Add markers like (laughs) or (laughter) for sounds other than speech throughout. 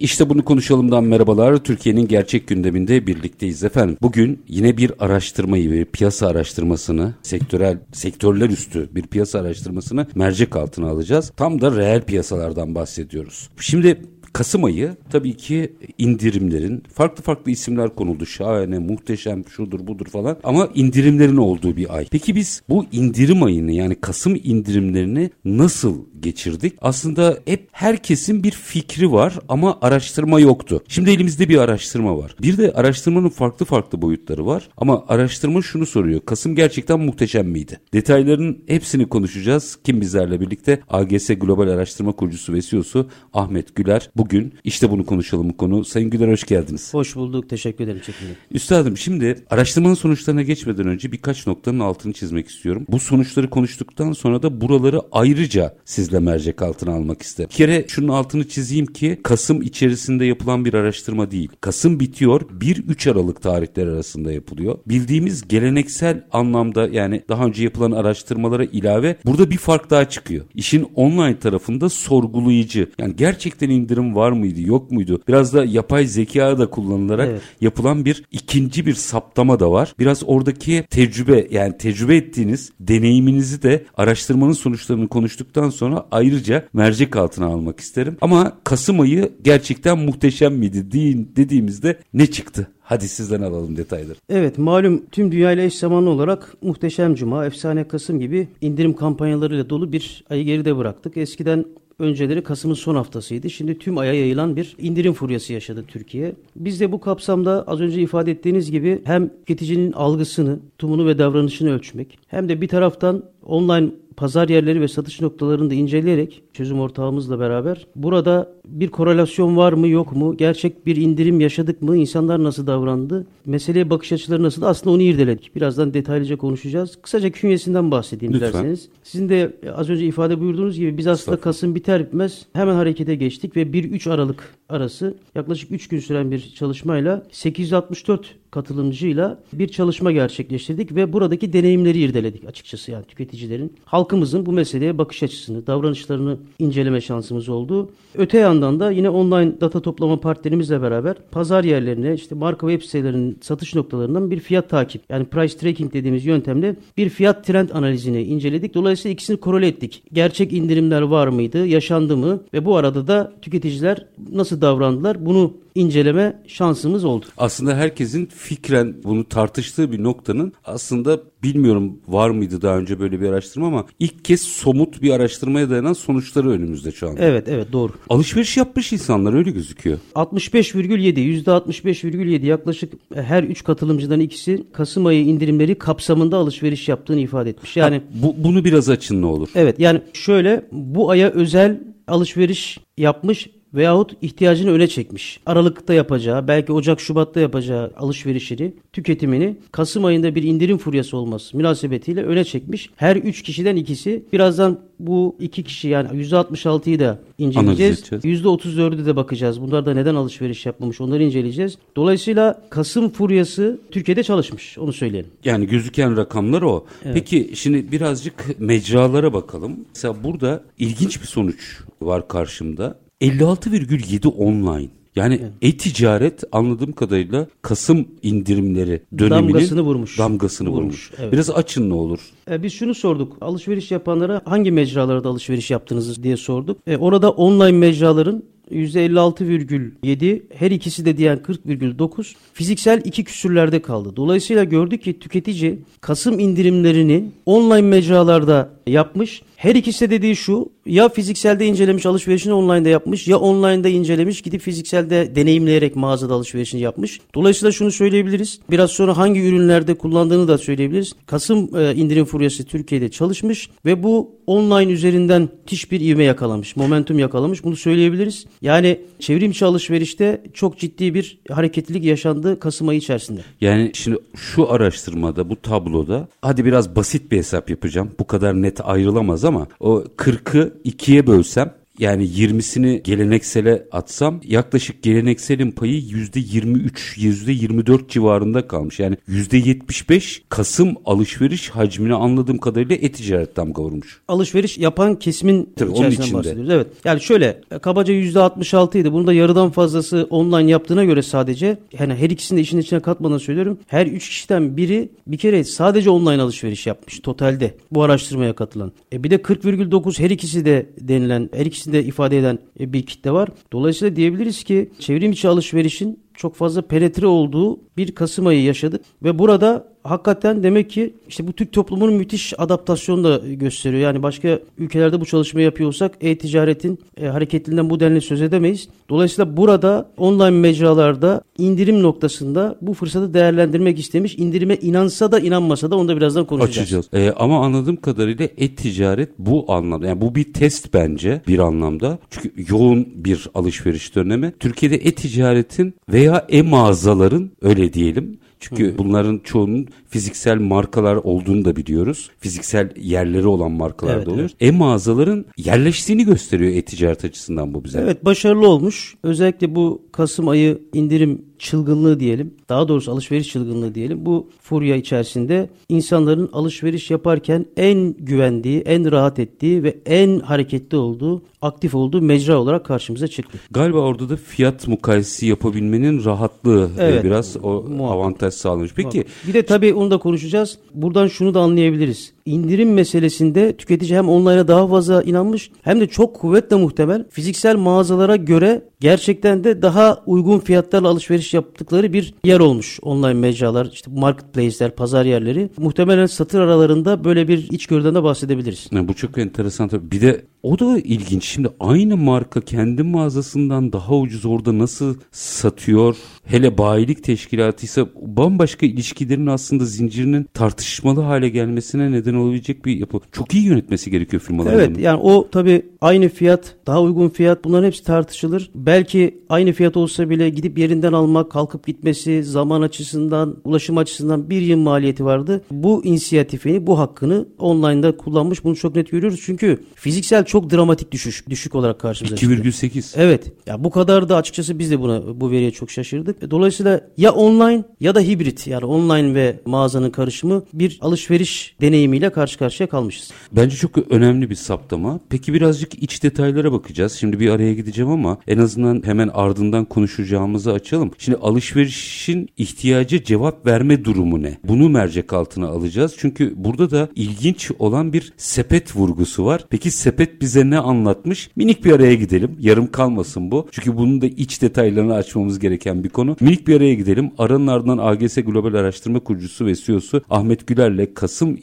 İşte bunu konuşalımdan merhabalar. Türkiye'nin gerçek gündeminde birlikteyiz efendim. Bugün yine bir araştırmayı, bir piyasa araştırmasını, sektörel sektörler üstü bir piyasa araştırmasını mercek altına alacağız. Tam da reel piyasalardan bahsediyoruz. Şimdi Kasım ayı tabii ki indirimlerin farklı farklı isimler konuldu. Şahane, muhteşem, şudur budur falan ama indirimlerin olduğu bir ay. Peki biz bu indirim ayını yani Kasım indirimlerini nasıl geçirdik? Aslında hep herkesin bir fikri var ama araştırma yoktu. Şimdi elimizde bir araştırma var. Bir de araştırmanın farklı farklı boyutları var ama araştırma şunu soruyor. Kasım gerçekten muhteşem miydi? Detayların hepsini konuşacağız. Kim bizlerle birlikte? AGS Global Araştırma Kurucusu ve CEO'su Ahmet Güler. Bugün işte bunu konuşalım bu konu. Sayın Güler hoş geldiniz. Hoş bulduk. Teşekkür ederim Çetin Bey. Üstadım şimdi araştırmanın sonuçlarına geçmeden önce birkaç noktanın altını çizmek istiyorum. Bu sonuçları konuştuktan sonra da buraları ayrıca sizle mercek altına almak isterim. Bir kere şunun altını çizeyim ki Kasım içerisinde yapılan bir araştırma değil. Kasım bitiyor 1-3 Aralık tarihler arasında yapılıyor. Bildiğimiz geleneksel anlamda yani daha önce yapılan araştırmalara ilave burada bir fark daha çıkıyor. İşin online tarafında sorgulayıcı yani gerçekten indirim var mıydı yok muydu? Biraz da yapay zeka da kullanılarak evet. yapılan bir ikinci bir saptama da var. Biraz oradaki tecrübe yani tecrübe ettiğiniz deneyiminizi de araştırmanın sonuçlarını konuştuktan sonra ayrıca mercek altına almak isterim. Ama Kasım ayı gerçekten muhteşem miydi deyin, dediğimizde ne çıktı? Hadi sizden alalım detayları. Evet malum tüm dünyayla eş zamanlı olarak Muhteşem Cuma, Efsane Kasım gibi indirim kampanyalarıyla dolu bir ayı geride bıraktık. Eskiden önceleri Kasım'ın son haftasıydı. Şimdi tüm aya yayılan bir indirim furyası yaşadı Türkiye. Biz de bu kapsamda az önce ifade ettiğiniz gibi hem tüketicinin algısını, tumunu ve davranışını ölçmek hem de bir taraftan online pazar yerleri ve satış noktalarını da inceleyerek çözüm ortağımızla beraber burada bir korelasyon var mı yok mu? Gerçek bir indirim yaşadık mı? İnsanlar nasıl davrandı? Meseleye bakış açıları nasıl? Aslında onu irdeledik. Birazdan detaylıca konuşacağız. Kısaca künyesinden bahsedeyim Lütfen. dilerseniz. Sizin de az önce ifade buyurduğunuz gibi biz aslında Kasım biter bitmez hemen harekete geçtik ve 1-3 Aralık arası yaklaşık 3 gün süren bir çalışmayla 864 katılımcıyla bir çalışma gerçekleştirdik ve buradaki deneyimleri irdeledik açıkçası yani tüketicilerin. Halkımızın bu meseleye bakış açısını, davranışlarını inceleme şansımız oldu. Öte yandan da yine online data toplama partnerimizle beraber pazar yerlerine, işte marka web sitelerinin satış noktalarından bir fiyat takip yani price tracking dediğimiz yöntemle bir fiyat trend analizini inceledik. Dolayısıyla ikisini korele ettik. Gerçek indirimler var mıydı, yaşandı mı ve bu arada da tüketiciler nasıl davrandılar bunu inceleme şansımız oldu. Aslında herkesin fikren bunu tartıştığı bir noktanın aslında bilmiyorum var mıydı daha önce böyle bir araştırma ama ilk kez somut bir araştırmaya dayanan sonuçları önümüzde şu anda. Evet evet doğru. Alışveriş yapmış insanlar öyle gözüküyor. 65,7 %65,7 yaklaşık her 3 katılımcıdan ikisi Kasım ayı indirimleri kapsamında alışveriş yaptığını ifade etmiş. Yani ha, bu, bunu biraz açın ne olur. Evet yani şöyle bu aya özel alışveriş yapmış veyahut ihtiyacını öne çekmiş. Aralıkta yapacağı, belki Ocak Şubat'ta yapacağı alışverişini, tüketimini Kasım ayında bir indirim furyası olması münasebetiyle öne çekmiş. Her üç kişiden ikisi birazdan bu iki kişi yani %66'yı da inceleyeceğiz. %34'ü de bakacağız. Bunlar da neden alışveriş yapmamış onları inceleyeceğiz. Dolayısıyla Kasım furyası Türkiye'de çalışmış onu söyleyelim. Yani gözüken rakamlar o. Evet. Peki şimdi birazcık mecralara bakalım. Mesela burada ilginç bir sonuç var karşımda. 56,7 online. Yani evet. e-ticaret anladığım kadarıyla Kasım indirimleri döneminin damgasını vurmuş. Damgasını vurmuş. vurmuş. Evet. Biraz açın ne olur. E, biz şunu sorduk. Alışveriş yapanlara hangi mecralarda alışveriş yaptınız diye sorduk. E, orada online mecraların %56,7 her ikisi de diyen 40,9 fiziksel iki küsürlerde kaldı. Dolayısıyla gördük ki tüketici Kasım indirimlerini online mecralarda yapmış. Her ikisi de dediği şu ya fizikselde incelemiş alışverişini online'da yapmış ya online'da incelemiş gidip fizikselde deneyimleyerek mağazada alışverişini yapmış. Dolayısıyla şunu söyleyebiliriz. Biraz sonra hangi ürünlerde kullandığını da söyleyebiliriz. Kasım e, indirim furyası Türkiye'de çalışmış ve bu online üzerinden müthiş bir ivme yakalamış. Momentum yakalamış. Bunu söyleyebiliriz. Yani çevrimçi alışverişte çok ciddi bir hareketlilik yaşandı Kasım ayı içerisinde. Yani şimdi şu araştırmada bu tabloda hadi biraz basit bir hesap yapacağım. Bu kadar net ayrılamaz ama o 40'ı ikiye bölsem yani 20'sini geleneksele atsam yaklaşık gelenekselin payı %23, %24 civarında kalmış. Yani %75 Kasım alışveriş hacmini anladığım kadarıyla e-ticaret damga vurmuş. Alışveriş yapan kesimin Tabii, onun içinde. bahsediyoruz. Evet. Yani şöyle kabaca %66 idi. Bunu da yarıdan fazlası online yaptığına göre sadece yani her ikisini de işin içine katmadan söylüyorum. Her üç kişiden biri bir kere sadece online alışveriş yapmış totalde bu araştırmaya katılan. E bir de 40,9 her ikisi de denilen her ikisini de ifade eden e, bir kitle var. Dolayısıyla diyebiliriz ki çevrim içi alışverişin çok fazla penetre olduğu bir Kasım ayı yaşadık ve burada hakikaten demek ki işte bu Türk toplumunun müthiş adaptasyonu da gösteriyor. Yani başka ülkelerde bu çalışmayı yapıyorsak e-ticaretin e, hareketliliğinden bu denli söz edemeyiz. Dolayısıyla burada online mecralarda indirim noktasında bu fırsatı değerlendirmek istemiş. İndirime inansa da inanmasa da onu da birazdan konuşacağız. Açacağız. Ee, ama anladığım kadarıyla e-ticaret bu anlamda yani bu bir test bence bir anlamda. Çünkü yoğun bir alışveriş dönemi. Türkiye'de e-ticaretin veya e-mağazaların öyle diyelim çünkü bunların çoğunun fiziksel markalar olduğunu da biliyoruz. Fiziksel yerleri olan markalar Evet, da oluyor. E-mağazaların yerleştiğini gösteriyor e-ticaret açısından bu bize. Evet başarılı olmuş. Özellikle bu Kasım ayı indirim çılgınlığı diyelim. Daha doğrusu alışveriş çılgınlığı diyelim. Bu furya içerisinde insanların alışveriş yaparken en güvendiği, en rahat ettiği ve en hareketli olduğu, aktif olduğu mecra olarak karşımıza çıktı. Galiba orada da fiyat mukayesesi yapabilmenin rahatlığı e, Evet. biraz o Muhakkak. avantaj sağlamış. Peki Bir de tabii onu da konuşacağız. Buradan şunu da anlayabiliriz. İndirim meselesinde tüketici hem online'a daha fazla inanmış hem de çok kuvvetle muhtemel fiziksel mağazalara göre gerçekten de daha uygun fiyatlarla alışveriş yaptıkları bir yer olmuş. Online mecralar, işte marketplace'ler, pazar yerleri. Muhtemelen satır aralarında böyle bir içgörüden de bahsedebiliriz. Ya bu çok enteresan. Bir de o da ilginç. Şimdi aynı marka kendi mağazasından daha ucuz orada nasıl satıyor? Hele bayilik teşkilatı ise bambaşka ilişkilerin aslında zincirinin tartışmalı hale gelmesine neden olabilecek bir yapı. Çok iyi yönetmesi gerekiyor firmaların. Evet yani o tabii aynı fiyat, daha uygun fiyat bunların hepsi tartışılır. Belki aynı fiyat olsa bile gidip yerinden almak, kalkıp gitmesi, zaman açısından, ulaşım açısından bir yıl maliyeti vardı. Bu inisiyatifini, bu hakkını online'da kullanmış. Bunu çok net görüyoruz. Çünkü fiziksel çok dramatik düşüş, düşük olarak karşımıza çıktı. 2,8. Evet. Ya bu kadar da açıkçası biz de buna bu veriye çok şaşırdık. E, Dolayısıyla ya online ya da hibrit yani online ve mağazanın karışımı bir alışveriş deneyimiyle karşı karşıya kalmışız. Bence çok önemli bir saptama. Peki birazcık iç detaylara bakacağız. Şimdi bir araya gideceğim ama en azından hemen ardından konuşacağımızı açalım. Şimdi alışverişin ihtiyacı cevap verme durumu ne? Bunu mercek altına alacağız. Çünkü burada da ilginç olan bir sepet vurgusu var. Peki sepet bize ne anlatmış? Minik bir araya gidelim. Yarım kalmasın bu. Çünkü bunun da iç detaylarını açmamız gereken bir konu. Minik bir araya gidelim. Aranın ardından AGS Global Araştırma Kurucusu ve CEO'su Ahmet Güler'le Kasım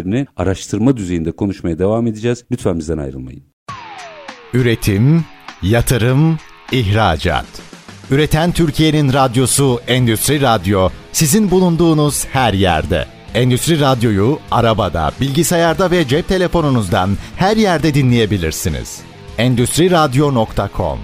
indirimlerini araştırma düzeyinde konuşmaya devam edeceğiz. Lütfen bizden ayrılmayın. Üretim, yatırım, ihracat. Üreten Türkiye'nin radyosu Endüstri Radyo sizin bulunduğunuz her yerde. Endüstri Radyo'yu arabada, bilgisayarda ve cep telefonunuzdan her yerde dinleyebilirsiniz. Endüstri Radyo.com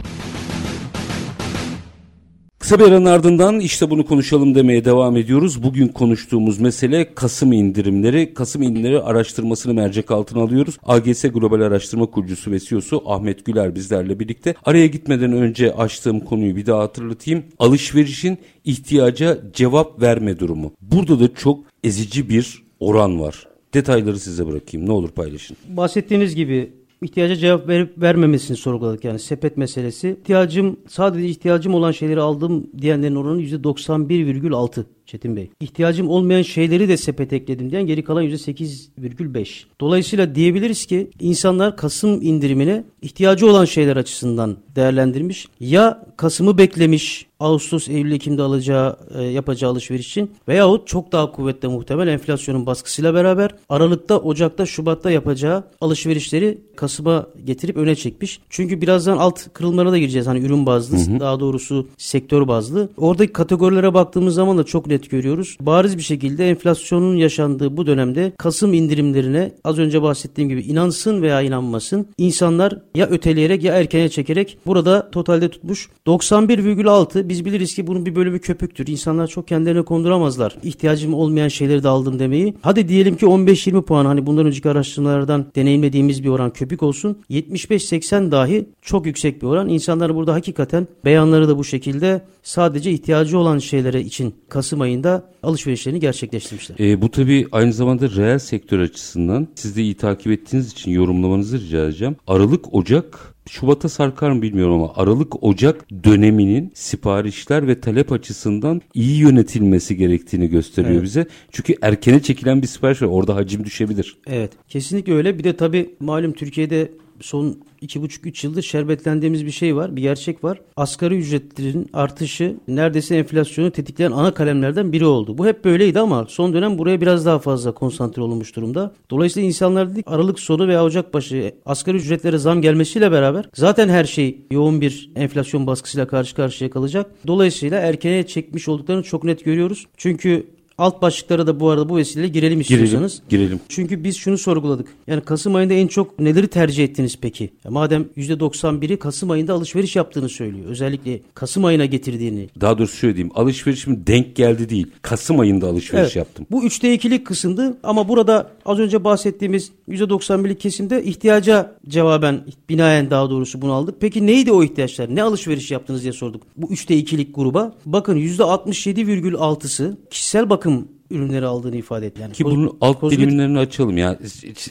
Kısa bir aranın ardından işte bunu konuşalım demeye devam ediyoruz. Bugün konuştuğumuz mesele Kasım indirimleri. Kasım indirimleri araştırmasını mercek altına alıyoruz. AGS Global Araştırma Kurucusu ve CEO'su Ahmet Güler bizlerle birlikte. Araya gitmeden önce açtığım konuyu bir daha hatırlatayım. Alışverişin ihtiyaca cevap verme durumu. Burada da çok ezici bir oran var. Detayları size bırakayım. Ne olur paylaşın. Bahsettiğiniz gibi ihtiyaca cevap verip vermemesini sorguladık yani sepet meselesi. İhtiyacım sadece ihtiyacım olan şeyleri aldım diyenlerin oranı %91,6. Çetin Bey. İhtiyacım olmayan şeyleri de sepete ekledim diyen geri kalan %8,5. Dolayısıyla diyebiliriz ki insanlar Kasım indirimine ihtiyacı olan şeyler açısından değerlendirmiş. Ya Kasım'ı beklemiş, Ağustos, Eylül, Ekim'de alacağı, e, yapacağı alışveriş için veyahut çok daha kuvvetli muhtemel enflasyonun baskısıyla beraber Aralık'ta, Ocak'ta, Şubat'ta yapacağı alışverişleri Kasım'a getirip öne çekmiş. Çünkü birazdan alt kırılmalara da gireceğiz. Hani ürün bazlı, hı hı. daha doğrusu sektör bazlı. Oradaki kategorilere baktığımız zaman da çok net görüyoruz. Bariz bir şekilde enflasyonun yaşandığı bu dönemde Kasım indirimlerine az önce bahsettiğim gibi inansın veya inanmasın insanlar ya öteleyerek ya erkene çekerek burada totalde tutmuş. 91,6 biz biliriz ki bunun bir bölümü köpüktür. İnsanlar çok kendilerine konduramazlar. İhtiyacım olmayan şeyleri de aldım demeyi. Hadi diyelim ki 15-20 puan hani bundan önceki araştırmalardan deneyimlediğimiz bir oran köpük olsun. 75-80 dahi çok yüksek bir oran. İnsanlar burada hakikaten beyanları da bu şekilde sadece ihtiyacı olan şeylere için Kasım ayında alışverişlerini gerçekleştirmişler. E, bu tabii aynı zamanda reel sektör açısından siz de iyi takip ettiğiniz için yorumlamanızı rica edeceğim. Aralık, Ocak Şubat'a sarkar mı bilmiyorum ama Aralık-Ocak döneminin siparişler ve talep açısından iyi yönetilmesi gerektiğini gösteriyor evet. bize. Çünkü erkene çekilen bir sipariş var. Orada hacim düşebilir. Evet. Kesinlikle öyle. Bir de tabii malum Türkiye'de son iki buçuk üç yıldır şerbetlendiğimiz bir şey var. Bir gerçek var. Asgari ücretlerin artışı neredeyse enflasyonu tetikleyen ana kalemlerden biri oldu. Bu hep böyleydi ama son dönem buraya biraz daha fazla konsantre olunmuş durumda. Dolayısıyla insanlar dedik Aralık sonu veya Ocak başı asgari ücretlere zam gelmesiyle beraber zaten her şey yoğun bir enflasyon baskısıyla karşı karşıya kalacak. Dolayısıyla erkeneye çekmiş olduklarını çok net görüyoruz. Çünkü Alt başlıklara da bu arada bu vesileyle girelim istiyorsanız. Girelim, girelim. Çünkü biz şunu sorguladık. Yani Kasım ayında en çok neleri tercih ettiniz peki? Ya madem %91'i Kasım ayında alışveriş yaptığını söylüyor. Özellikle Kasım ayına getirdiğini. Daha doğrusu şöyle diyeyim. Alışverişim denk geldi değil. Kasım ayında alışveriş evet, yaptım. Bu 3'te 2'lik kısımdı ama burada az önce bahsettiğimiz %91'lik kesimde ihtiyaca cevaben binaen daha doğrusu bunu aldık. Peki neydi o ihtiyaçlar? Ne alışveriş yaptınız diye sorduk. Bu 3'te 2'lik gruba. Bakın %67,6'sı kişisel bakım bakım ürünleri aldığını ifade etti. Yani Ki bunun alt kozmetik... dilimlerini açalım ya.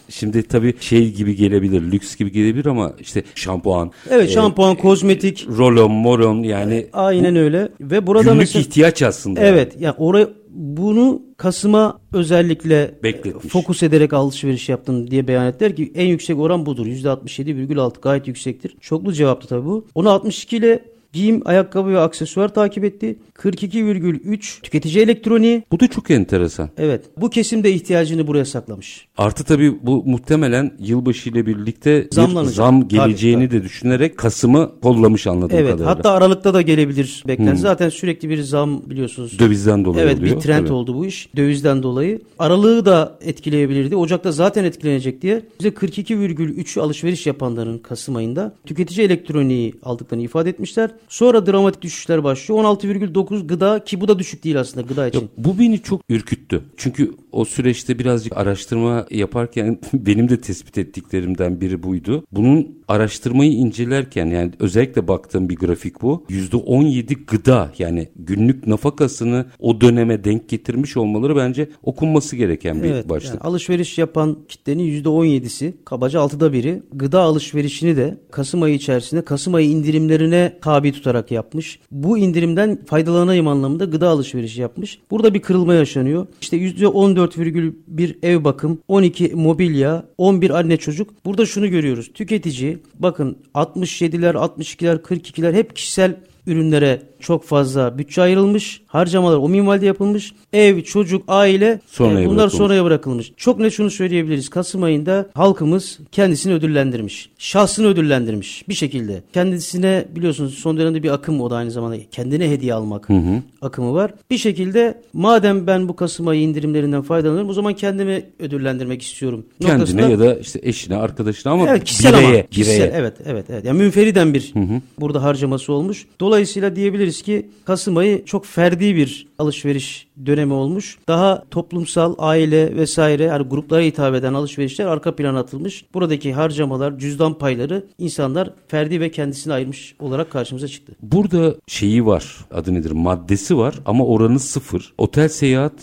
Şimdi tabii şey gibi gelebilir, lüks gibi gelebilir ama işte şampuan. Evet, e, şampuan, kozmetik. Rolon, moron yani. Aynen öyle. Ve burada günlük mesela, ihtiyaç aslında. Evet, yani, yani oraya bunu Kasım'a özellikle e, Bekletmiş. fokus ederek alışveriş yaptın diye beyan ettiler ki en yüksek oran budur. %67,6 gayet yüksektir. Çoklu cevaptı tabii bu. Onu 62 ile Giyim, ayakkabı ve aksesuar takip etti. 42,3 tüketici elektroniği. Bu da çok enteresan. Evet. Bu kesim de ihtiyacını buraya saklamış. Artı tabii bu muhtemelen yılbaşı ile birlikte bir zam geleceğini tabii, tabii. de düşünerek Kasım'ı kollamış anladığım evet, kadarıyla. Hatta Aralık'ta da gelebilir beklenti. Hmm. Zaten sürekli bir zam biliyorsunuz. Dövizden dolayı evet, oluyor. Evet bir trend tabii. oldu bu iş. Dövizden dolayı. Aralığı da etkileyebilirdi. Ocak'ta zaten etkilenecek diye bize 42,3 alışveriş yapanların Kasım ayında tüketici elektroniği aldıklarını ifade etmişler. Sonra dramatik düşüşler başlıyor. 16,9 gıda ki bu da düşük değil aslında gıda için. Yok, bu beni çok ürküttü. Çünkü o süreçte birazcık araştırma yaparken (laughs) benim de tespit ettiklerimden biri buydu. Bunun araştırmayı incelerken yani özellikle baktığım bir grafik bu. %17 gıda yani günlük nafakasını o döneme denk getirmiş olmaları bence okunması gereken bir evet, başlık. Yani alışveriş yapan kitlenin %17'si kabaca 6'da biri gıda alışverişini de Kasım ayı içerisinde Kasım ayı indirimlerine tabi tutarak yapmış. Bu indirimden faydalanayım anlamında gıda alışverişi yapmış. Burada bir kırılma yaşanıyor. İşte %14,1 ev bakım, 12 mobilya, 11 anne çocuk. Burada şunu görüyoruz. Tüketici bakın 67'ler, 62'ler, 42'ler hep kişisel ürünlere çok fazla bütçe ayrılmış. Harcamalar o minvalde yapılmış. Ev, çocuk, aile sonraya e, bunlar bırakılmış. sonraya bırakılmış. Çok net şunu söyleyebiliriz. Kasım ayında halkımız kendisini ödüllendirmiş. Şahsını ödüllendirmiş bir şekilde. Kendisine biliyorsunuz son dönemde bir akım o da aynı zamanda kendine hediye almak hı hı. akımı var. Bir şekilde madem ben bu Kasım ayı indirimlerinden faydalanıyorum o zaman kendimi ödüllendirmek istiyorum. Kendine Noktasında, ya da işte eşine, arkadaşına ama evet, kişisel bireye. Ama, kişisel. Evet, evet, evet. Yani münferiden bir hı hı. burada harcaması olmuş. Dolayısıyla diyebiliriz ki Kasım ayı çok ferdi bir alışveriş dönemi olmuş. Daha toplumsal, aile vesaire yani gruplara hitap eden alışverişler arka plana atılmış. Buradaki harcamalar, cüzdan payları insanlar ferdi ve kendisine ayırmış olarak karşımıza çıktı. Burada şeyi var adı nedir maddesi var ama oranı sıfır. Otel seyahat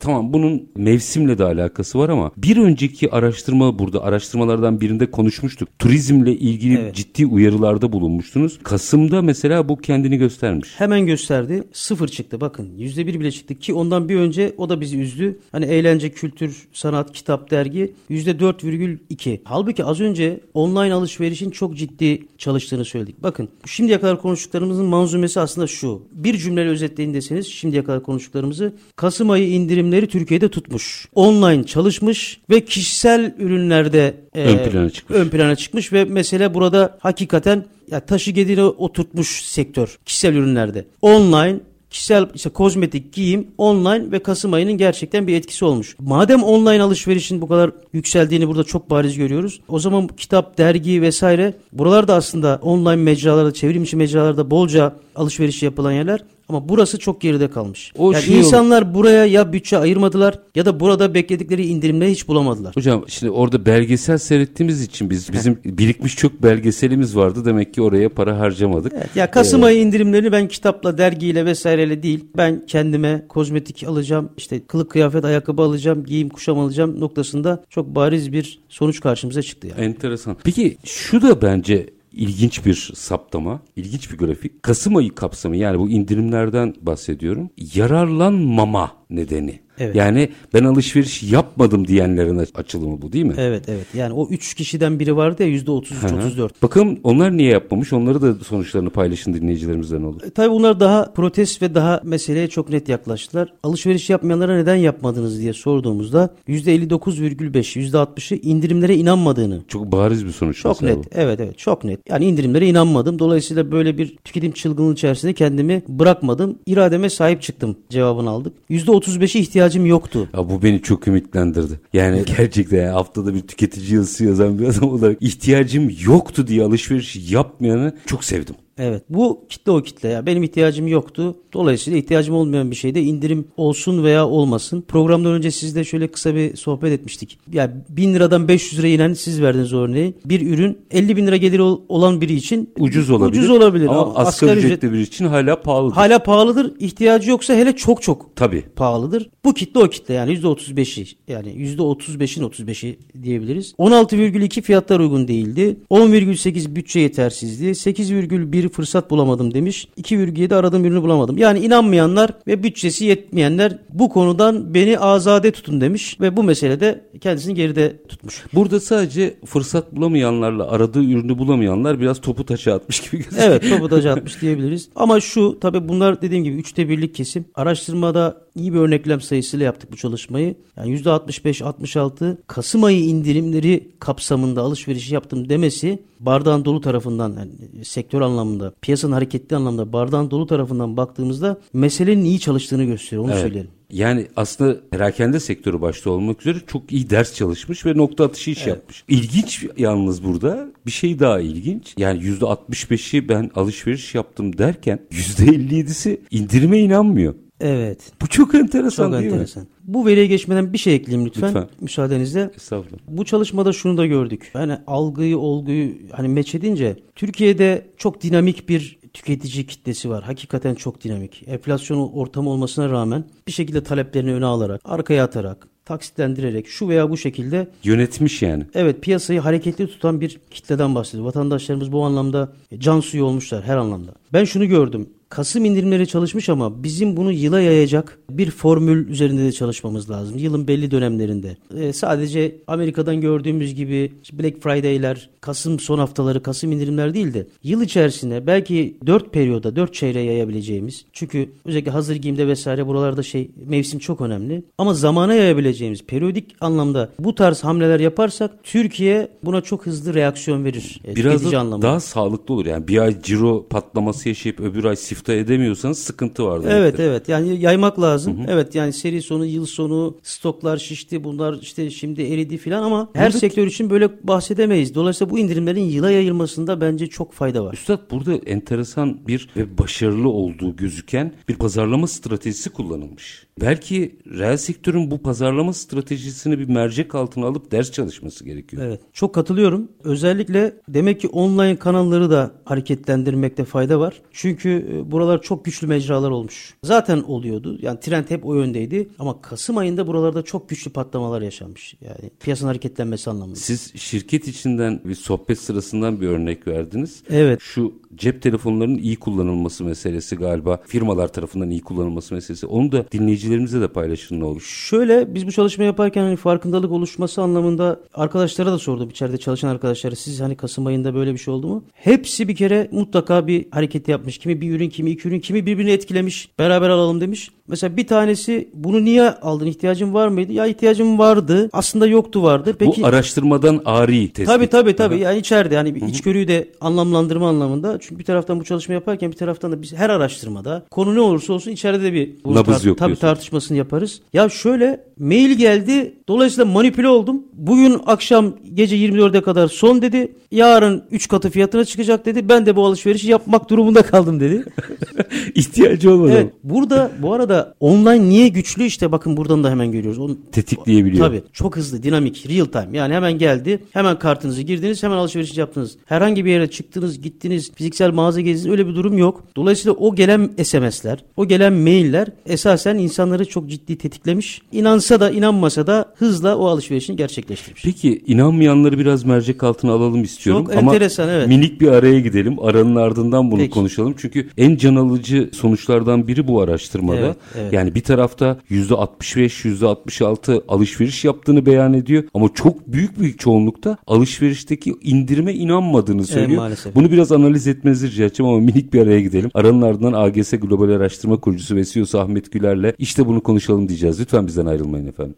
Tamam bunun mevsimle de alakası var ama bir önceki araştırma burada araştırmalardan birinde konuşmuştuk. Turizmle ilgili evet. ciddi uyarılarda bulunmuştunuz. Kasım'da mesela bu kendini göstermiş. Hemen gösterdi. Sıfır çıktı bakın. Yüzde bir bile çıktı ki ondan bir önce o da bizi üzdü. Hani eğlence, kültür, sanat, kitap, dergi %4,2. Halbuki az önce online alışverişin çok ciddi çalıştığını söyledik. Bakın şimdiye kadar konuştuklarımızın manzumesi aslında şu. Bir cümleyle özetleyin deseniz şimdiye kadar konuştuklarımızı Kasım ayı indirimleri Türkiye'de tutmuş. Online çalışmış ve kişisel ürünlerde e, ön plana çıkmış. Ön plana çıkmış ve mesele burada hakikaten ya taşı gedine oturtmuş sektör kişisel ürünlerde. Online kişisel işte kozmetik, giyim, online ve Kasım ayının gerçekten bir etkisi olmuş. Madem online alışverişin bu kadar yükseldiğini burada çok bariz görüyoruz. O zaman kitap, dergi vesaire buralarda aslında online mecralarda, çevrimçi mecralarda bolca alışveriş yapılan yerler. Ama burası çok geride kalmış. O yani şey insanlar olur. buraya ya bütçe ayırmadılar ya da burada bekledikleri indirimleri hiç bulamadılar. Hocam şimdi orada belgesel seyrettiğimiz için biz bizim birikmiş çok belgeselimiz vardı. Demek ki oraya para harcamadık. Evet, ya Kasım ee, ayı indirimlerini ben kitapla, dergiyle vesaireyle değil. Ben kendime kozmetik alacağım, işte kılık kıyafet, ayakkabı alacağım, giyim kuşam alacağım noktasında çok bariz bir sonuç karşımıza çıktı yani. Enteresan. Peki şu da bence ilginç bir saptama, ilginç bir grafik. Kasım ayı kapsamı yani bu indirimlerden bahsediyorum. Yararlanmama nedeni. Evet. Yani ben alışveriş yapmadım diyenlerin açılımı bu değil mi? Evet evet. Yani o üç kişiden biri vardı ya yüzde otuz üç otuz dört. Bakalım onlar niye yapmamış? Onları da sonuçlarını paylaşın dinleyicilerimizden olur. E, tabii bunlar daha protest ve daha meseleye çok net yaklaştılar. Alışveriş yapmayanlara neden yapmadınız diye sorduğumuzda yüzde elli dokuz virgül beş, yüzde altmışı indirimlere inanmadığını. Çok bariz bir sonuç. Çok net. Bu. Evet evet çok net. Yani indirimlere inanmadım. Dolayısıyla böyle bir tüketim çılgınlığı içerisinde kendimi bırakmadım. İrademe sahip çıktım cevabını aldık. Yüzde otuz beşi ihtiyaç ihtiyacım yoktu. Ya bu beni çok ümitlendirdi. Yani gerçekten yani haftada bir tüketici yazısı yazan bir adam olarak ihtiyacım yoktu diye alışveriş yapmayanı çok sevdim. Evet bu kitle o kitle ya benim ihtiyacım yoktu. Dolayısıyla ihtiyacım olmayan bir şeyde indirim olsun veya olmasın. Programdan önce sizle şöyle kısa bir sohbet etmiştik. Ya yani 1000 liradan 500 liraya inen siz verdiniz örneği. Bir ürün 50 bin lira geliri olan biri için ucuz olabilir. Ucuz olabilir. Ama asgari, asgari ücretli biri için hala pahalıdır. Hala pahalıdır. İhtiyacı yoksa hele çok çok Tabii. pahalıdır. Bu kitle o kitle yani %35'i yani %35'in 35'i diyebiliriz. 16,2 fiyatlar uygun değildi. 10,8 bütçe yetersizdi. 8,1 bir fırsat bulamadım demiş. 2,7 aradığım birini bulamadım. Yani inanmayanlar ve bütçesi yetmeyenler bu konudan beni azade tutun demiş ve bu meselede kendisini geride tutmuş. Burada sadece fırsat bulamayanlarla aradığı ürünü bulamayanlar biraz topu taça atmış gibi gözüküyor. Evet topu taça atmış diyebiliriz. Ama şu tabii bunlar dediğim gibi üçte birlik kesim. Araştırmada iyi bir örneklem sayısıyla yaptık bu çalışmayı. Yani %65-66 Kasım ayı indirimleri kapsamında alışveriş yaptım demesi bardağın dolu tarafından yani sektör anlamında, piyasanın hareketli anlamda bardağın dolu tarafından baktığımızda meselenin iyi çalıştığını gösteriyor. Onu evet. söyleyelim. Yani aslında perakende sektörü başta olmak üzere çok iyi ders çalışmış ve nokta atışı iş evet. yapmış. İlginç yalnız burada bir şey daha ilginç. Yani yüzde 65'i ben alışveriş yaptım derken yüzde 57'si indirime inanmıyor. Evet. Bu çok enteresan çok değil enteresan. mi? Bu veriye geçmeden bir şey ekleyeyim lütfen. lütfen. Müsaadenizle. Estağfurullah. Bu çalışmada şunu da gördük. Yani algıyı, olguyu hani meç edince Türkiye'de çok dinamik bir tüketici kitlesi var. Hakikaten çok dinamik. Enflasyon ortamı olmasına rağmen bir şekilde taleplerini öne alarak, arkaya atarak, taksitlendirerek şu veya bu şekilde yönetmiş yani. Evet piyasayı hareketli tutan bir kitleden bahsediyor. Vatandaşlarımız bu anlamda can suyu olmuşlar her anlamda. Ben şunu gördüm. Kasım indirimleri çalışmış ama bizim bunu yıla yayacak bir formül üzerinde de çalışmamız lazım. Yılın belli dönemlerinde. Ee, sadece Amerika'dan gördüğümüz gibi Black Friday'ler, Kasım son haftaları, Kasım indirimler değil de yıl içerisinde belki 4 periyoda, 4 çeyreğe yayabileceğimiz. Çünkü özellikle hazır giyimde vesaire buralarda şey mevsim çok önemli. Ama zamana yayabileceğimiz periyodik anlamda bu tarz hamleler yaparsak Türkiye buna çok hızlı reaksiyon verir. E, Biraz da anlamda. daha sağlıklı olur. Yani bir ay ciro patlaması yaşayıp öbür ay sifta edemiyorsanız sıkıntı var. Demektir. Evet evet yani yaymak lazım. Hı hı. Evet yani seri sonu yıl sonu stoklar şişti bunlar işte şimdi eridi filan ama her burada... sektör için böyle bahsedemeyiz. Dolayısıyla bu indirimlerin yıla yayılmasında bence çok fayda var. Üstad burada enteresan bir ve başarılı olduğu gözüken bir pazarlama stratejisi kullanılmış. Belki reel sektörün bu pazarlama stratejisini bir mercek altına alıp ders çalışması gerekiyor. Evet. Çok katılıyorum. Özellikle demek ki online kanalları da hareketlendirmekte fayda var. Çünkü e, buralar çok güçlü mecralar olmuş. Zaten oluyordu. Yani trend hep o yöndeydi. Ama Kasım ayında buralarda çok güçlü patlamalar yaşanmış. Yani piyasanın hareketlenmesi anlamında. Siz şirket içinden bir sohbet sırasından bir örnek verdiniz. Evet. Şu cep telefonlarının iyi kullanılması meselesi galiba firmalar tarafından iyi kullanılması meselesi. Onu da dinleyicilerimize de paylaşın ne olur. Şöyle biz bu çalışma yaparken hani farkındalık oluşması anlamında arkadaşlara da sordum içeride çalışan arkadaşlara siz hani Kasım ayında böyle bir şey oldu mu? Hepsi bir kere mutlaka bir hareket yapmış. Kimi bir ürün, kimi iki ürün, kimi birbirini etkilemiş. Beraber alalım demiş. Mesela bir tanesi bunu niye aldın? İhtiyacın var mıydı? Ya ihtiyacım vardı. Aslında yoktu vardı. Peki Bu araştırmadan ari tespit. Tabii tabii tabii. Yani içeride yani bir içgörüyü de anlamlandırma anlamında. Çünkü bir taraftan bu çalışma yaparken bir taraftan da biz her araştırmada konu ne olursa olsun içeride de bir Nabız yok tabii diyorsun. Tartışmasını yaparız. Ya şöyle mail geldi. Dolayısıyla manipüle oldum. Bugün akşam gece 24'e kadar son dedi. Yarın 3 katı fiyatına çıkacak dedi. Ben de bu alışverişi yapmak durumunda kaldım dedi. (laughs) İhtiyacı olmadan evet. Burada bu arada online niye güçlü işte bakın buradan da hemen görüyoruz. Onu, tetikleyebiliyor. Tabii çok hızlı, dinamik, real time. Yani hemen geldi, hemen kartınızı girdiniz, hemen alışveriş yaptınız. Herhangi bir yere çıktınız, gittiniz, fiziksel mağaza gezdiniz öyle bir durum yok. Dolayısıyla o gelen SMS'ler, o gelen mailler esasen insanları çok ciddi tetiklemiş. İnansa da inanmasa da hızla o alışverişini gerçekleştirmiş. Peki inanmayanları biraz mercek altına alalım istiyorum. Çok Ama enteresan, evet. minik bir araya gidelim. Aranın ardından bunu Peki. konuşalım. Çünkü en can alıcı sonuçlardan biri bu araştırmada. Evet, evet. Yani bir tarafta %65, %66 alışveriş yaptığını beyan ediyor. Ama çok büyük bir çoğunlukta alışverişteki indirime inanmadığını söylüyor. maalesef. Bunu biraz analiz etmenizi rica edeceğim ama minik bir araya gidelim. Aranın ardından AGS Global Araştırma Kurucusu ve CEO'su Ahmet Güler'le işte bunu konuşalım diyeceğiz. Lütfen bizden ayrılmayın efendim.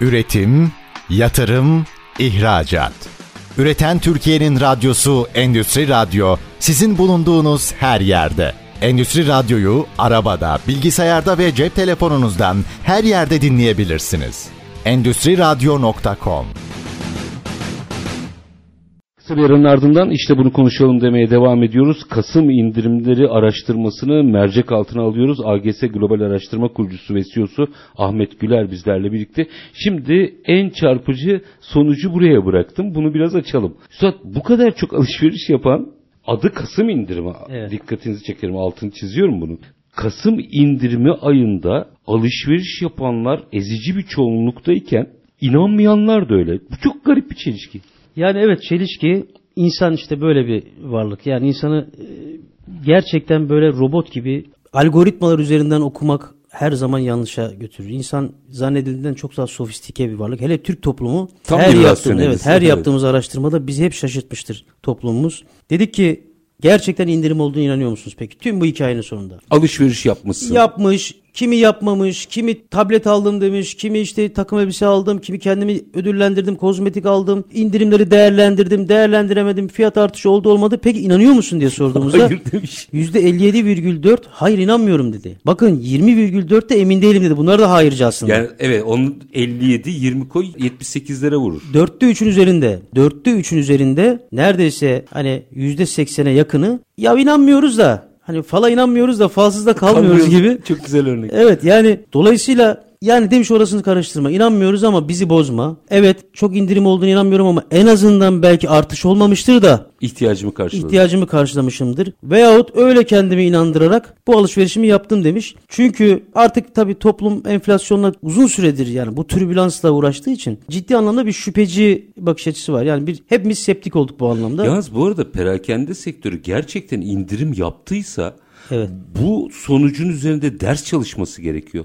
Üretim, yatırım, ihracat. Üreten Türkiye'nin radyosu Endüstri Radyo sizin bulunduğunuz her yerde. Endüstri Radyo'yu arabada, bilgisayarda ve cep telefonunuzdan her yerde dinleyebilirsiniz. Endüstri Radyo.com Kısa bir aranın ardından işte bunu konuşalım demeye devam ediyoruz. Kasım indirimleri araştırmasını mercek altına alıyoruz. AGS Global Araştırma Kurucusu ve CEO'su Ahmet Güler bizlerle birlikte. Şimdi en çarpıcı sonucu buraya bıraktım. Bunu biraz açalım. Üstad bu kadar çok alışveriş yapan adı Kasım indirimi. Evet. Dikkatinizi çekerim altını çiziyorum bunu. Kasım indirimi ayında alışveriş yapanlar ezici bir çoğunluktayken inanmayanlar da öyle. Bu çok garip bir çelişki. Yani evet çelişki insan işte böyle bir varlık. Yani insanı e, gerçekten böyle robot gibi algoritmalar üzerinden okumak her zaman yanlışa götürür. İnsan zannedildiğinden çok daha sofistike bir varlık. Hele Türk toplumu Tam her yaptığımız evet her evet. yaptığımız araştırmada bizi hep şaşırtmıştır toplumumuz. Dedik ki gerçekten indirim olduğunu inanıyor musunuz peki? Tüm bu hikayenin sonunda. Alışveriş yapmışsın. Yapmış, kimi yapmamış, kimi tablet aldım demiş, kimi işte takım elbise aldım, kimi kendimi ödüllendirdim, kozmetik aldım, indirimleri değerlendirdim, değerlendiremedim, fiyat artışı oldu olmadı. Peki inanıyor musun diye sorduğumuzda Hayır demiş. %57,4 hayır inanmıyorum dedi. Bakın 20,4 de emin değilim dedi. Bunlar da hayırcı aslında. Yani evet onun 57 20 koy 78'lere vurur. Dörtte üçün üzerinde, dörtte üçün üzerinde neredeyse hani yüzde seksene yakını ya inanmıyoruz da hani fala inanmıyoruz da falsız da kalmıyoruz gibi. Çok güzel örnek. Evet yani dolayısıyla yani demiş orasını karıştırma. İnanmıyoruz ama bizi bozma. Evet çok indirim olduğunu inanmıyorum ama en azından belki artış olmamıştır da İhtiyacımı karşıladı. ihtiyacımı karşılamışımdır. Veyahut öyle kendimi inandırarak bu alışverişimi yaptım demiş. Çünkü artık tabii toplum enflasyonla uzun süredir yani bu türbülansla uğraştığı için ciddi anlamda bir şüpheci bakış açısı var. Yani bir hepimiz septik olduk bu anlamda. Yalnız bu arada perakende sektörü gerçekten indirim yaptıysa Evet. bu sonucun üzerinde ders çalışması gerekiyor.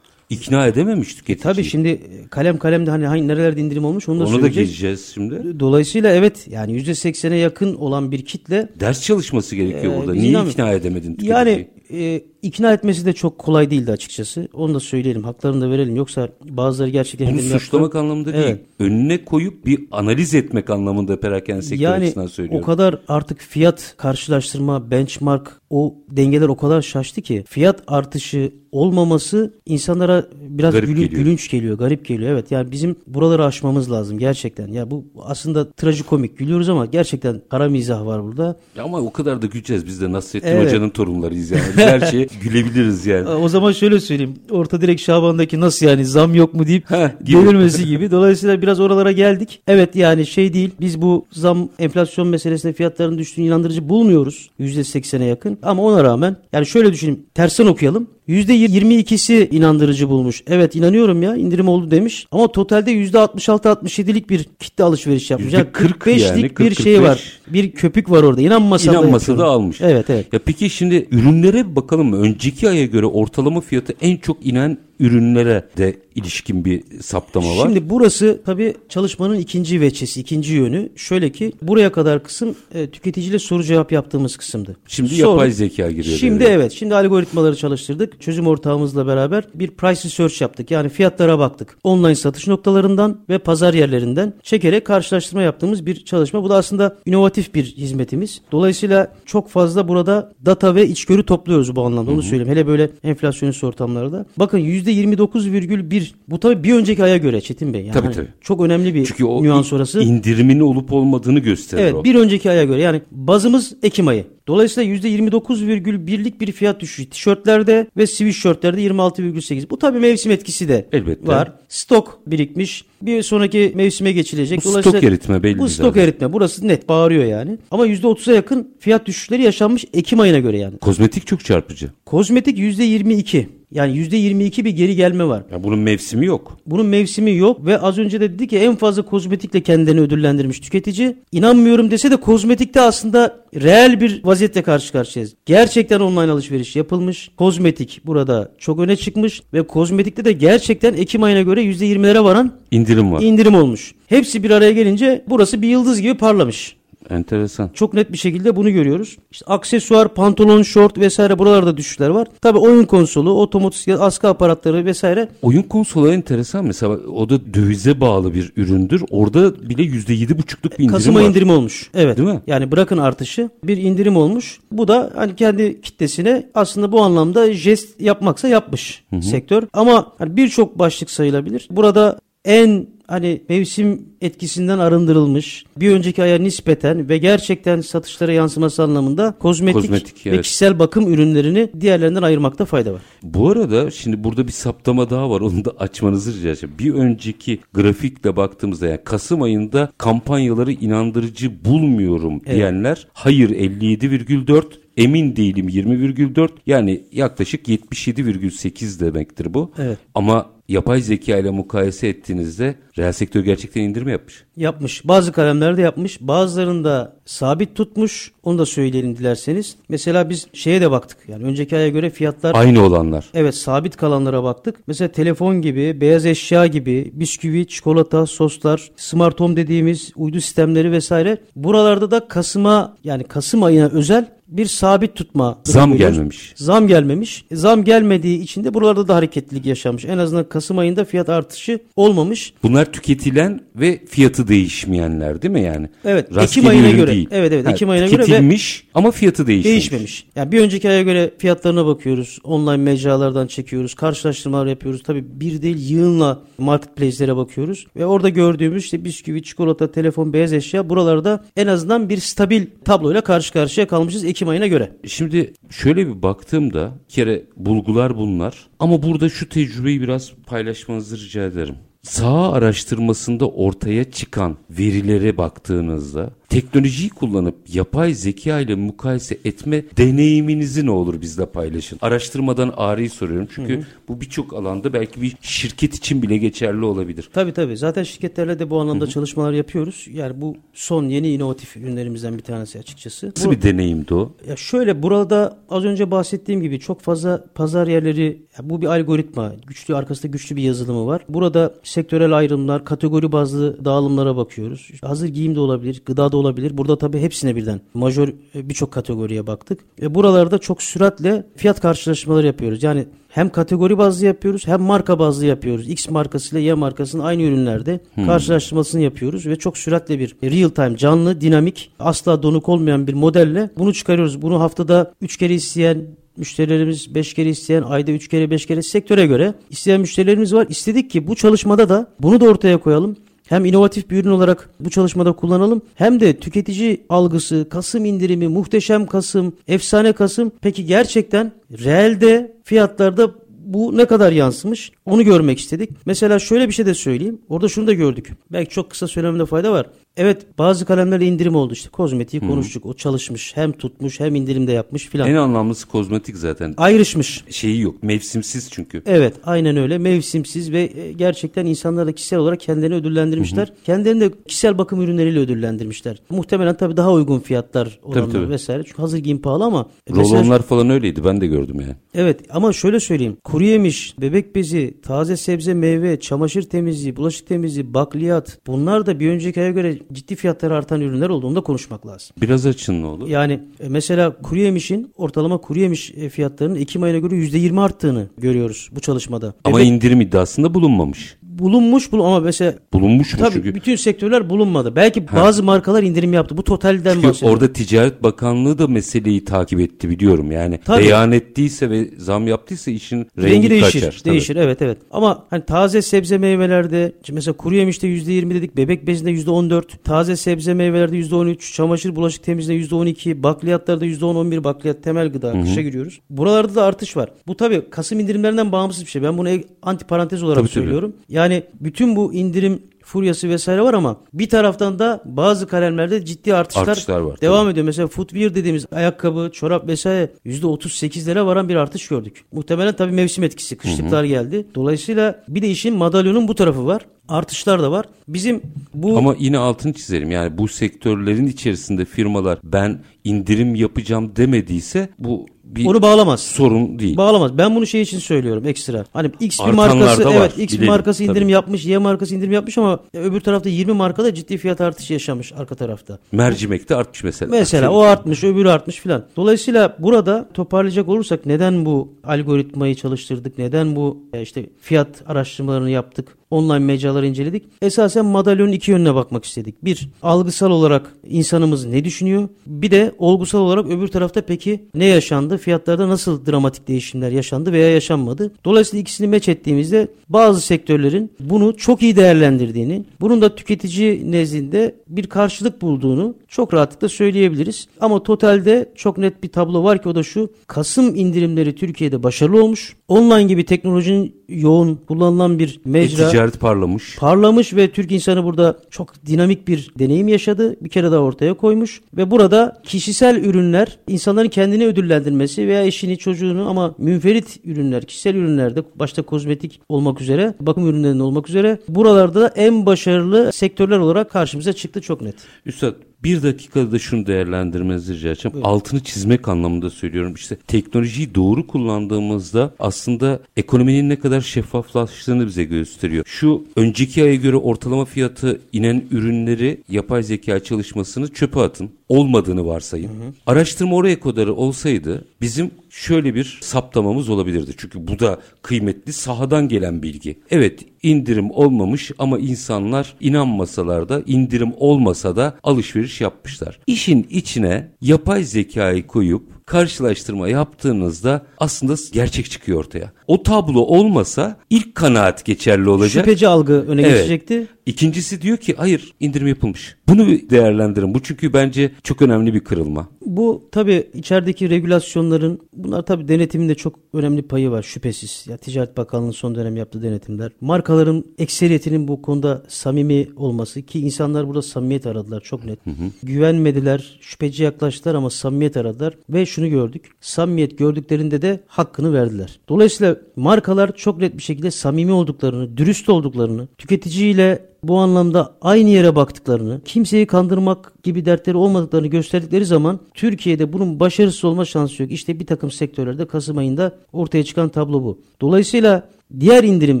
İkna edememiş tüketiciyi. Tabii şimdi kalem kalemde hani hangi nerelerde indirim olmuş onu da Onu da söyleyeceğiz. geçeceğiz şimdi. Dolayısıyla evet yani %80'e yakın olan bir kitle Ders çalışması gerekiyor Ee, burada. Niye ikna edemedin tüketiciyi? Yani e, ikna etmesi de çok kolay değildi açıkçası. Onu da söyleyelim. Haklarını da verelim. Yoksa bazıları gerçekten Bunu indirim yaptı. suçlamak anlamında değil. Evet. Önüne koyup bir analiz etmek anlamında perakende sektörü Yani açısından o söylüyorum. kadar artık fiyat karşılaştırma, benchmark o dengeler o kadar şaştı ki fiyat artışı olmaması insanlara biraz Garip gülün- geliyor. gülünç geliyor, garip geliyor. Evet yani bizim buraları aşmamız lazım gerçekten. Ya bu aslında trajikomik gülüyoruz ama gerçekten kara mizah var burada. Ama o kadar da güleceğiz. Biz de Nasrettin Evet. Hoca'nın torunlarıyız yani. Biz her şeye gülebiliriz yani. O zaman şöyle söyleyeyim. Orta direkt Şaban'daki nasıl yani zam yok mu deyip delirmesi gibi. Dolayısıyla biraz oralara geldik. Evet yani şey değil. Biz bu zam enflasyon meselesinde fiyatların düştüğünü inandırıcı bulmuyoruz. %80'e yakın. Ama ona rağmen yani şöyle düşünün. Tersten okuyalım. %22'si inandırıcı bulmuş. Evet inanıyorum ya indirim oldu demiş. Ama totalde %66-67'lik bir kitle alışveriş yapmış. Yani %40 45'lik yani, bir 40, şey var. Bir köpük var orada. İnanmasa, İnanmasa da, da almış. Evet evet. Ya peki şimdi ürünlere bir bakalım? Önceki aya göre ortalama fiyatı en çok inen ürünlere de ilişkin bir saptama var. Şimdi burası tabii çalışmanın ikinci veçesi, ikinci yönü. Şöyle ki buraya kadar kısım e, tüketiciyle soru cevap yaptığımız kısımdı. Şimdi Sonra- yapay zeka giriyor. Şimdi devreye. evet, şimdi algoritmaları çalıştırdık. Çözüm ortağımızla beraber bir price research yaptık. Yani fiyatlara baktık. Online satış noktalarından ve pazar yerlerinden çekerek karşılaştırma yaptığımız bir çalışma. Bu da aslında inovatif bir hizmetimiz. Dolayısıyla çok fazla burada data ve içgörü topluyoruz bu anlamda. Onu söyleyeyim. Hele böyle enflasyonist ortamlarda. Bakın %29,1 bu tabii bir önceki aya göre Çetin Bey. Yani Tabii, hani tabii. Çok önemli bir Çünkü o nüans orası. indirimin olup olmadığını gösterir Evet o. bir önceki aya göre yani bazımız Ekim ayı. Dolayısıyla %29,1'lik bir fiyat düşüşü tişörtlerde ve sweatshirtlerde 26,8. Bu tabii mevsim etkisi de Elbette. var. Stok birikmiş. Bir sonraki mevsime geçilecek. Bu stok eritme belli Bu stok zaten. eritme. Burası net bağırıyor yani. Ama %30'a yakın fiyat düşüşleri yaşanmış Ekim ayına göre yani. Kozmetik çok çarpıcı. Kozmetik %22. Yani %22 bir geri gelme var. Ya bunun mevsimi yok. Bunun mevsimi yok ve az önce de dedi ki en fazla kozmetikle kendini ödüllendirmiş tüketici. İnanmıyorum dese de kozmetikte aslında reel bir vaziyette karşı karşıyayız. Gerçekten online alışveriş yapılmış. Kozmetik burada çok öne çıkmış ve kozmetikte de gerçekten Ekim ayına göre %20'lere varan İndirim var. indirim olmuş. Hepsi bir araya gelince burası bir yıldız gibi parlamış. Enteresan. Çok net bir şekilde bunu görüyoruz. İşte aksesuar, pantolon, şort vesaire buralarda düşüşler var. Tabi oyun konsolu, otomotiv, askı aparatları vesaire Oyun konsolu enteresan mesela o da dövize bağlı bir üründür. Orada bile %7,5'luk bir indirim Kasım var. indirim olmuş. Evet. Değil mi? Yani bırakın artışı bir indirim olmuş. Bu da hani kendi kitlesine aslında bu anlamda jest yapmaksa yapmış sektör. Ama hani birçok başlık sayılabilir. Burada en hani mevsim etkisinden arındırılmış bir önceki aya nispeten ve gerçekten satışlara yansıması anlamında kozmetik, Kozmetik, ve evet. kişisel bakım ürünlerini diğerlerinden ayırmakta fayda var. Bu arada şimdi burada bir saptama daha var. Onu da açmanızı rica edeceğim. Bir önceki grafikle baktığımızda yani Kasım ayında kampanyaları inandırıcı bulmuyorum diyenler hayır 57,4 Emin değilim 20,4 yani yaklaşık 77,8 demektir bu. Evet. Ama yapay zeka ile mukayese ettiğinizde reel sektör gerçekten indirme yapmış. Yapmış. Bazı kalemlerde yapmış. Bazılarında sabit tutmuş. Onu da söyleyelim dilerseniz. Mesela biz şeye de baktık. Yani önceki aya göre fiyatlar Aynı olanlar. Evet sabit kalanlara baktık. Mesela telefon gibi, beyaz eşya gibi, bisküvi, çikolata, soslar, smart home dediğimiz uydu sistemleri vesaire. Buralarda da Kasım'a yani Kasım ayına özel bir sabit tutma. Zam görüyoruz. gelmemiş. Zam gelmemiş. E, Zam gelmediği için de buralarda da hareketlilik yaşanmış. En azından Kasım ayında fiyat artışı olmamış. Bunlar tüketilen ve fiyatı değişmeyenler değil mi yani? Evet, Ekim Rastgele ayına ürün göre. Değil. Evet, evet, Ekim ayına göre Tüketilmiş ama fiyatı değişmemiş. Değişmemiş. Yani bir önceki aya göre fiyatlarına bakıyoruz. Online mecralardan çekiyoruz. Karşılaştırmalar yapıyoruz. Tabii bir değil yığınla marketplace'lere bakıyoruz. Ve orada gördüğümüz işte bisküvi, çikolata, telefon, beyaz eşya buralarda en azından bir stabil tabloyla karşı karşıya kalmışız Ekim ayına göre. Şimdi şöyle bir baktığımda bir kere bulgular bunlar ama burada şu tecrübeyi biraz paylaşmanızı rica ederim. Sağ araştırmasında ortaya çıkan verilere baktığınızda teknolojiyi kullanıp yapay zeka ile mukayese etme deneyiminizi ne olur bizle paylaşın. Araştırmadan ağrıyı soruyorum çünkü bu birçok alanda belki bir şirket için bile geçerli olabilir. Tabii tabii. Zaten şirketlerle de bu anlamda çalışmalar yapıyoruz. Yani bu son yeni inovatif ürünlerimizden bir tanesi açıkçası. Nasıl Bu- bir deneyimdi o? Ya şöyle burada az önce bahsettiğim gibi çok fazla pazar yerleri ya bu bir algoritma. Güçlü arkasında güçlü bir yazılımı var. Burada sektörel ayrımlar, kategori bazlı dağılımlara bakıyoruz. Hazır giyim de olabilir, gıda da olabilir. Burada tabii hepsine birden majör e, birçok kategoriye baktık. Ve buralarda çok süratle fiyat karşılaştırmaları yapıyoruz. Yani hem kategori bazlı yapıyoruz hem marka bazlı yapıyoruz. X markasıyla Y markasının aynı ürünlerde karşılaştırmasını yapıyoruz ve çok süratle bir real time canlı dinamik asla donuk olmayan bir modelle bunu çıkarıyoruz. Bunu haftada 3 kere isteyen müşterilerimiz 5 kere isteyen ayda 3 kere 5 kere sektöre göre isteyen müşterilerimiz var. İstedik ki bu çalışmada da bunu da ortaya koyalım. Hem inovatif bir ürün olarak bu çalışmada kullanalım hem de tüketici algısı, Kasım indirimi, muhteşem Kasım, efsane Kasım peki gerçekten reelde fiyatlarda bu ne kadar yansımış onu görmek istedik. Mesela şöyle bir şey de söyleyeyim. Orada şunu da gördük. Belki çok kısa söylememde fayda var. Evet bazı kalemlerde indirim oldu işte kozmetiği konuştuk. O çalışmış hem tutmuş hem indirimde yapmış filan. En anlamlısı kozmetik zaten. Ayrışmış. Şeyi yok. Mevsimsiz çünkü. Evet aynen öyle mevsimsiz ve e, gerçekten insanlar da kişisel olarak kendilerini ödüllendirmişler. Kendilerini de kişisel bakım ürünleriyle ödüllendirmişler. Muhtemelen tabii daha uygun fiyatlar olanlar tabii. vesaire. Çünkü hazır giyim pahalı ama e, mesela- Rolonlar falan öyleydi. Ben de gördüm yani. Evet ama şöyle söyleyeyim. Kuru yemiş, bebek bezi, taze sebze, meyve, çamaşır temizliği, bulaşık temizliği, bakliyat bunlar da bir önceki aya göre ciddi fiyatları artan ürünler olduğunda konuşmak lazım. Biraz açın ne olur. Yani e, mesela kuru yemişin ortalama kuru yemiş e, fiyatlarının Ekim ayına göre %20 arttığını görüyoruz bu çalışmada. Ama Bebek indirim iddiasında bulunmamış. Bulunmuş bul ama mesela Bulunmuş mu tabii çünkü? bütün sektörler bulunmadı. Belki bazı markalar indirim yaptı. Bu totalden Çünkü bahsediyorum. orada Ticaret Bakanlığı da meseleyi takip etti biliyorum. Yani Tabii. beyan ettiyse ve zam yaptıysa işin rengi, rengi değişir. kaçar. Tabii. Değişir evet evet. Ama hani taze sebze meyvelerde mesela kuru yemişte %20 dedik, bebek bezinde %14, taze sebze meyvelerde %13, çamaşır bulaşık temizliğinde %12, bakliyatlarda %10-11 bakliyat temel gıda kışa giriyoruz. Buralarda da artış var. Bu tabii Kasım indirimlerinden bağımsız bir şey. Ben bunu e- anti parantez olarak Tabii, tabii. söylüyorum. Yani bütün bu indirim furyası vesaire var ama bir taraftan da bazı kalemlerde ciddi artışlar, Artışlar var, devam ediyor. Mesela footwear dediğimiz ayakkabı, çorap vesaire %38'lere varan bir artış gördük. Muhtemelen tabii mevsim etkisi. Kışlıklar geldi. Dolayısıyla bir de işin madalyonun bu tarafı var. Artışlar da var. Bizim bu Ama yine altını çizelim. Yani bu sektörlerin içerisinde firmalar ben indirim yapacağım demediyse bu bir onu bağlamaz. sorun değil. Bağlamaz. Ben bunu şey için söylüyorum ekstra. Hani X bir Artanlar markası var, evet X bir bilelim, markası indirim tabii. yapmış, Y markası indirim yapmış ama öbür tarafta 20 markada ciddi fiyat artışı yaşamış arka tarafta. Mercimekte artmış mesela. Mesela o artmış, öbürü artmış filan. Dolayısıyla burada toparlayacak olursak neden bu algoritmayı çalıştırdık? Neden bu e, işte fiyat araştırmalarını yaptık? Online mecraları inceledik. Esasen madalyonun iki yönüne bakmak istedik. Bir, algısal olarak insanımız ne düşünüyor? Bir de olgusal olarak öbür tarafta peki ne yaşandı? Fiyatlarda nasıl dramatik değişimler yaşandı veya yaşanmadı? Dolayısıyla ikisini meç ettiğimizde bazı sektörlerin bunu çok iyi değerlendirdiğini, bunun da tüketici nezdinde bir karşılık bulduğunu çok rahatlıkla söyleyebiliriz. Ama totalde çok net bir tablo var ki o da şu. Kasım indirimleri Türkiye'de başarılı olmuş. Online gibi teknolojinin yoğun kullanılan bir mecra Ticaret parlamış. parlamış ve Türk insanı burada çok dinamik bir deneyim yaşadı. Bir kere daha ortaya koymuş ve burada kişisel ürünler insanların kendini ödüllendirmesi veya eşini çocuğunu ama münferit ürünler kişisel ürünlerde başta kozmetik olmak üzere bakım ürünlerinde olmak üzere buralarda en başarılı sektörler olarak karşımıza çıktı çok net. Üstad bir dakikada da şunu değerlendirmenizi rica edeceğim. Altını çizmek anlamında söylüyorum. İşte teknolojiyi doğru kullandığımızda aslında ekonominin ne kadar şeffaflaştığını bize gösteriyor. Şu önceki aya göre ortalama fiyatı inen ürünleri yapay zeka çalışmasını çöpe atın. Olmadığını varsayın. Araştırma oraya kadar olsaydı bizim şöyle bir saptamamız olabilirdi. Çünkü bu da kıymetli sahadan gelen bilgi. Evet indirim olmamış ama insanlar inanmasalar da indirim olmasa da alışveriş yapmışlar. İşin içine yapay zekayı koyup karşılaştırma yaptığınızda aslında gerçek çıkıyor ortaya. O tablo olmasa ilk kanaat geçerli olacak. Şüpheci algı öne Evet. geçecekti. İkincisi diyor ki hayır indirim yapılmış. Bunu değerlendirin. Bu çünkü bence çok önemli bir kırılma. Bu tabi içerideki regülasyonların bunlar tabi denetimin de çok önemli payı var şüphesiz. Ya Ticaret Bakanlığı son dönem yaptığı denetimler. Markaların ekseriyetinin bu konuda samimi olması ki insanlar burada samimiyet aradılar çok net. Güvenmediler, şüpheci yaklaştılar ama samimiyet aradılar ve şunu gördük. Samimiyet gördüklerinde de hakkını verdiler. Dolayısıyla markalar çok net bir şekilde samimi olduklarını, dürüst olduklarını, tüketiciyle bu anlamda aynı yere baktıklarını, kimseyi kandırmak gibi dertleri olmadıklarını gösterdikleri zaman Türkiye'de bunun başarısız olma şansı yok. İşte bir takım sektörlerde Kasım ayında ortaya çıkan tablo bu. Dolayısıyla diğer indirim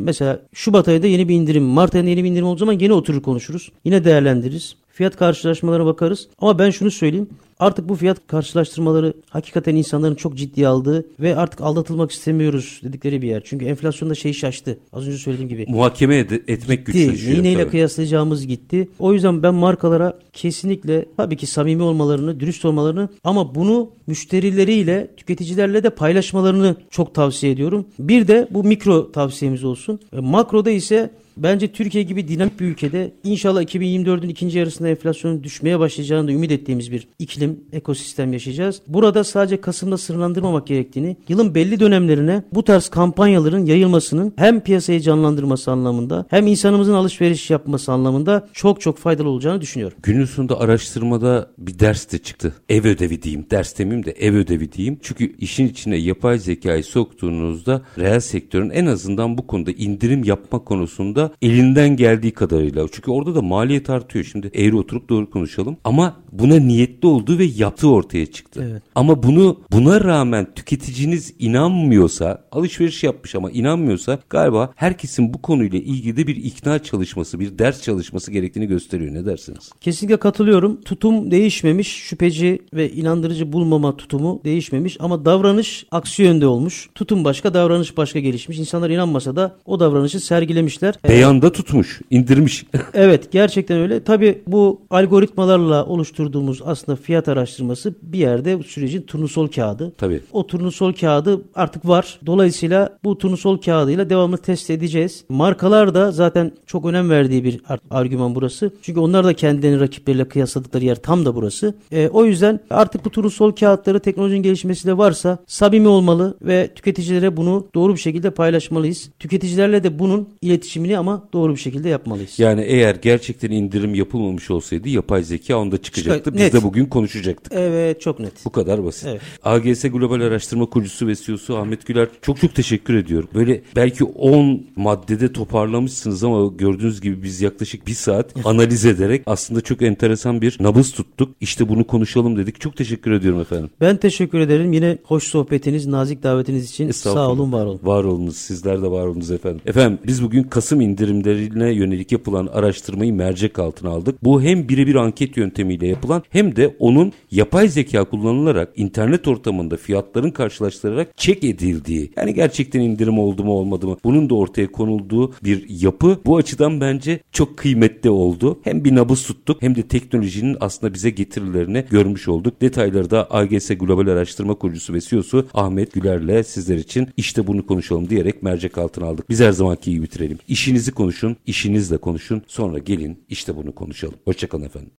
mesela Şubat ayında yeni bir indirim, Mart ayında yeni bir indirim olduğu zaman yine oturur konuşuruz. Yine değerlendiririz. Fiyat karşılaşmalarına bakarız. Ama ben şunu söyleyeyim. Artık bu fiyat karşılaştırmaları hakikaten insanların çok ciddiye aldığı ve artık aldatılmak istemiyoruz dedikleri bir yer. Çünkü enflasyonda şey şaştı. Az önce söylediğim gibi. Muhakeme ed- etmek Gitti. güçleşiyor. Neyi neyle tabii. kıyaslayacağımız gitti. O yüzden ben markalara kesinlikle tabii ki samimi olmalarını, dürüst olmalarını ama bunu müşterileriyle, tüketicilerle de paylaşmalarını çok tavsiye ediyorum. Bir de bu mikro tavsiyemiz olsun. E, makroda ise Bence Türkiye gibi dinamik bir ülkede inşallah 2024'ün ikinci yarısında enflasyonun düşmeye başlayacağını da ümit ettiğimiz bir iklim, ekosistem yaşayacağız. Burada sadece Kasım'da sınırlandırmamak gerektiğini, yılın belli dönemlerine bu tarz kampanyaların yayılmasının hem piyasayı canlandırması anlamında hem insanımızın alışveriş yapması anlamında çok çok faydalı olacağını düşünüyorum. Günün sonunda araştırmada bir ders de çıktı. Ev ödevi diyeyim. Ders demeyeyim de ev ödevi diyeyim. Çünkü işin içine yapay zekayı soktuğunuzda reel sektörün en azından bu konuda indirim yapma konusunda elinden geldiği kadarıyla. Çünkü orada da maliyet artıyor. Şimdi eğri oturup doğru konuşalım. Ama buna niyetli olduğu ve yaptığı ortaya çıktı. Evet. Ama bunu buna rağmen tüketiciniz inanmıyorsa, alışveriş yapmış ama inanmıyorsa galiba herkesin bu konuyla ilgili de bir ikna çalışması, bir ders çalışması gerektiğini gösteriyor. Ne dersiniz? Kesinlikle katılıyorum. Tutum değişmemiş. Şüpheci ve inandırıcı bulmama tutumu değişmemiş ama davranış aksi yönde olmuş. Tutum başka, davranış başka gelişmiş. İnsanlar inanmasa da o davranışı sergilemişler. Beyanda tutmuş, indirmiş. (laughs) Evet gerçekten öyle. Tabi bu algoritmalarla oluşturduğumuz aslında fiyat araştırması bir yerde sürecin turnusol kağıdı. Tabii. O turnusol kağıdı artık var. Dolayısıyla bu turnusol kağıdıyla devamlı test edeceğiz. Markalar da zaten çok önem verdiği bir ar- argüman burası. Çünkü onlar da kendilerini rakipleriyle kıyasladıkları yer tam da burası. E, o yüzden artık bu turnusol kağıtları teknolojinin gelişmesiyle varsa samimi olmalı ve tüketicilere bunu doğru bir şekilde paylaşmalıyız. Tüketicilerle de bunun iletişimini ama doğru bir şekilde yapmalıyız. Yani eğer gerçekten indirim yapılmamış olsaydı yapay zeka onda çıkacaktı. Çıkar- Biz net. de bugün konuşacaktık. Evet çok net. Bu kadar basit. Evet. AGS Global Araştırma Kurucusu ve CEO'su Ahmet Güler çok çok teşekkür ediyorum. Böyle belki 10 maddede toparlamışsınız ama gördüğünüz gibi biz yaklaşık bir saat analiz ederek aslında çok enteresan bir nabız tuttuk. İşte bunu konuşalım dedik. Çok teşekkür ediyorum efendim. Ben teşekkür ederim. Yine hoş sohbetiniz, nazik davetiniz için sağ olun, var olun. Var olunuz. Sizler de var olunuz efendim. Efendim biz bugün Kasım indirimlerine yönelik yapılan araştırmayı mercek altına aldık. Bu hem birebir anket yöntemiyle yapılan hem de onun yapay zeka kullanılarak internet ortamında fiyatların karşılaştırarak çek edildiği yani gerçekten indirim oldu mu olmadı mı bunun da ortaya konulduğu bir yapı bu açıdan bence çok kıymetli oldu. Hem bir nabız tuttuk hem de teknolojinin aslında bize getirilerini görmüş olduk. Detayları da AGS Global Araştırma Kurucusu ve CEO'su Ahmet Güler'le sizler için işte bunu konuşalım diyerek mercek altına aldık. Biz her zamanki gibi bitirelim. İşinizi konuşun, işinizle konuşun. Sonra gelin işte bunu konuşalım. Hoşçakalın efendim.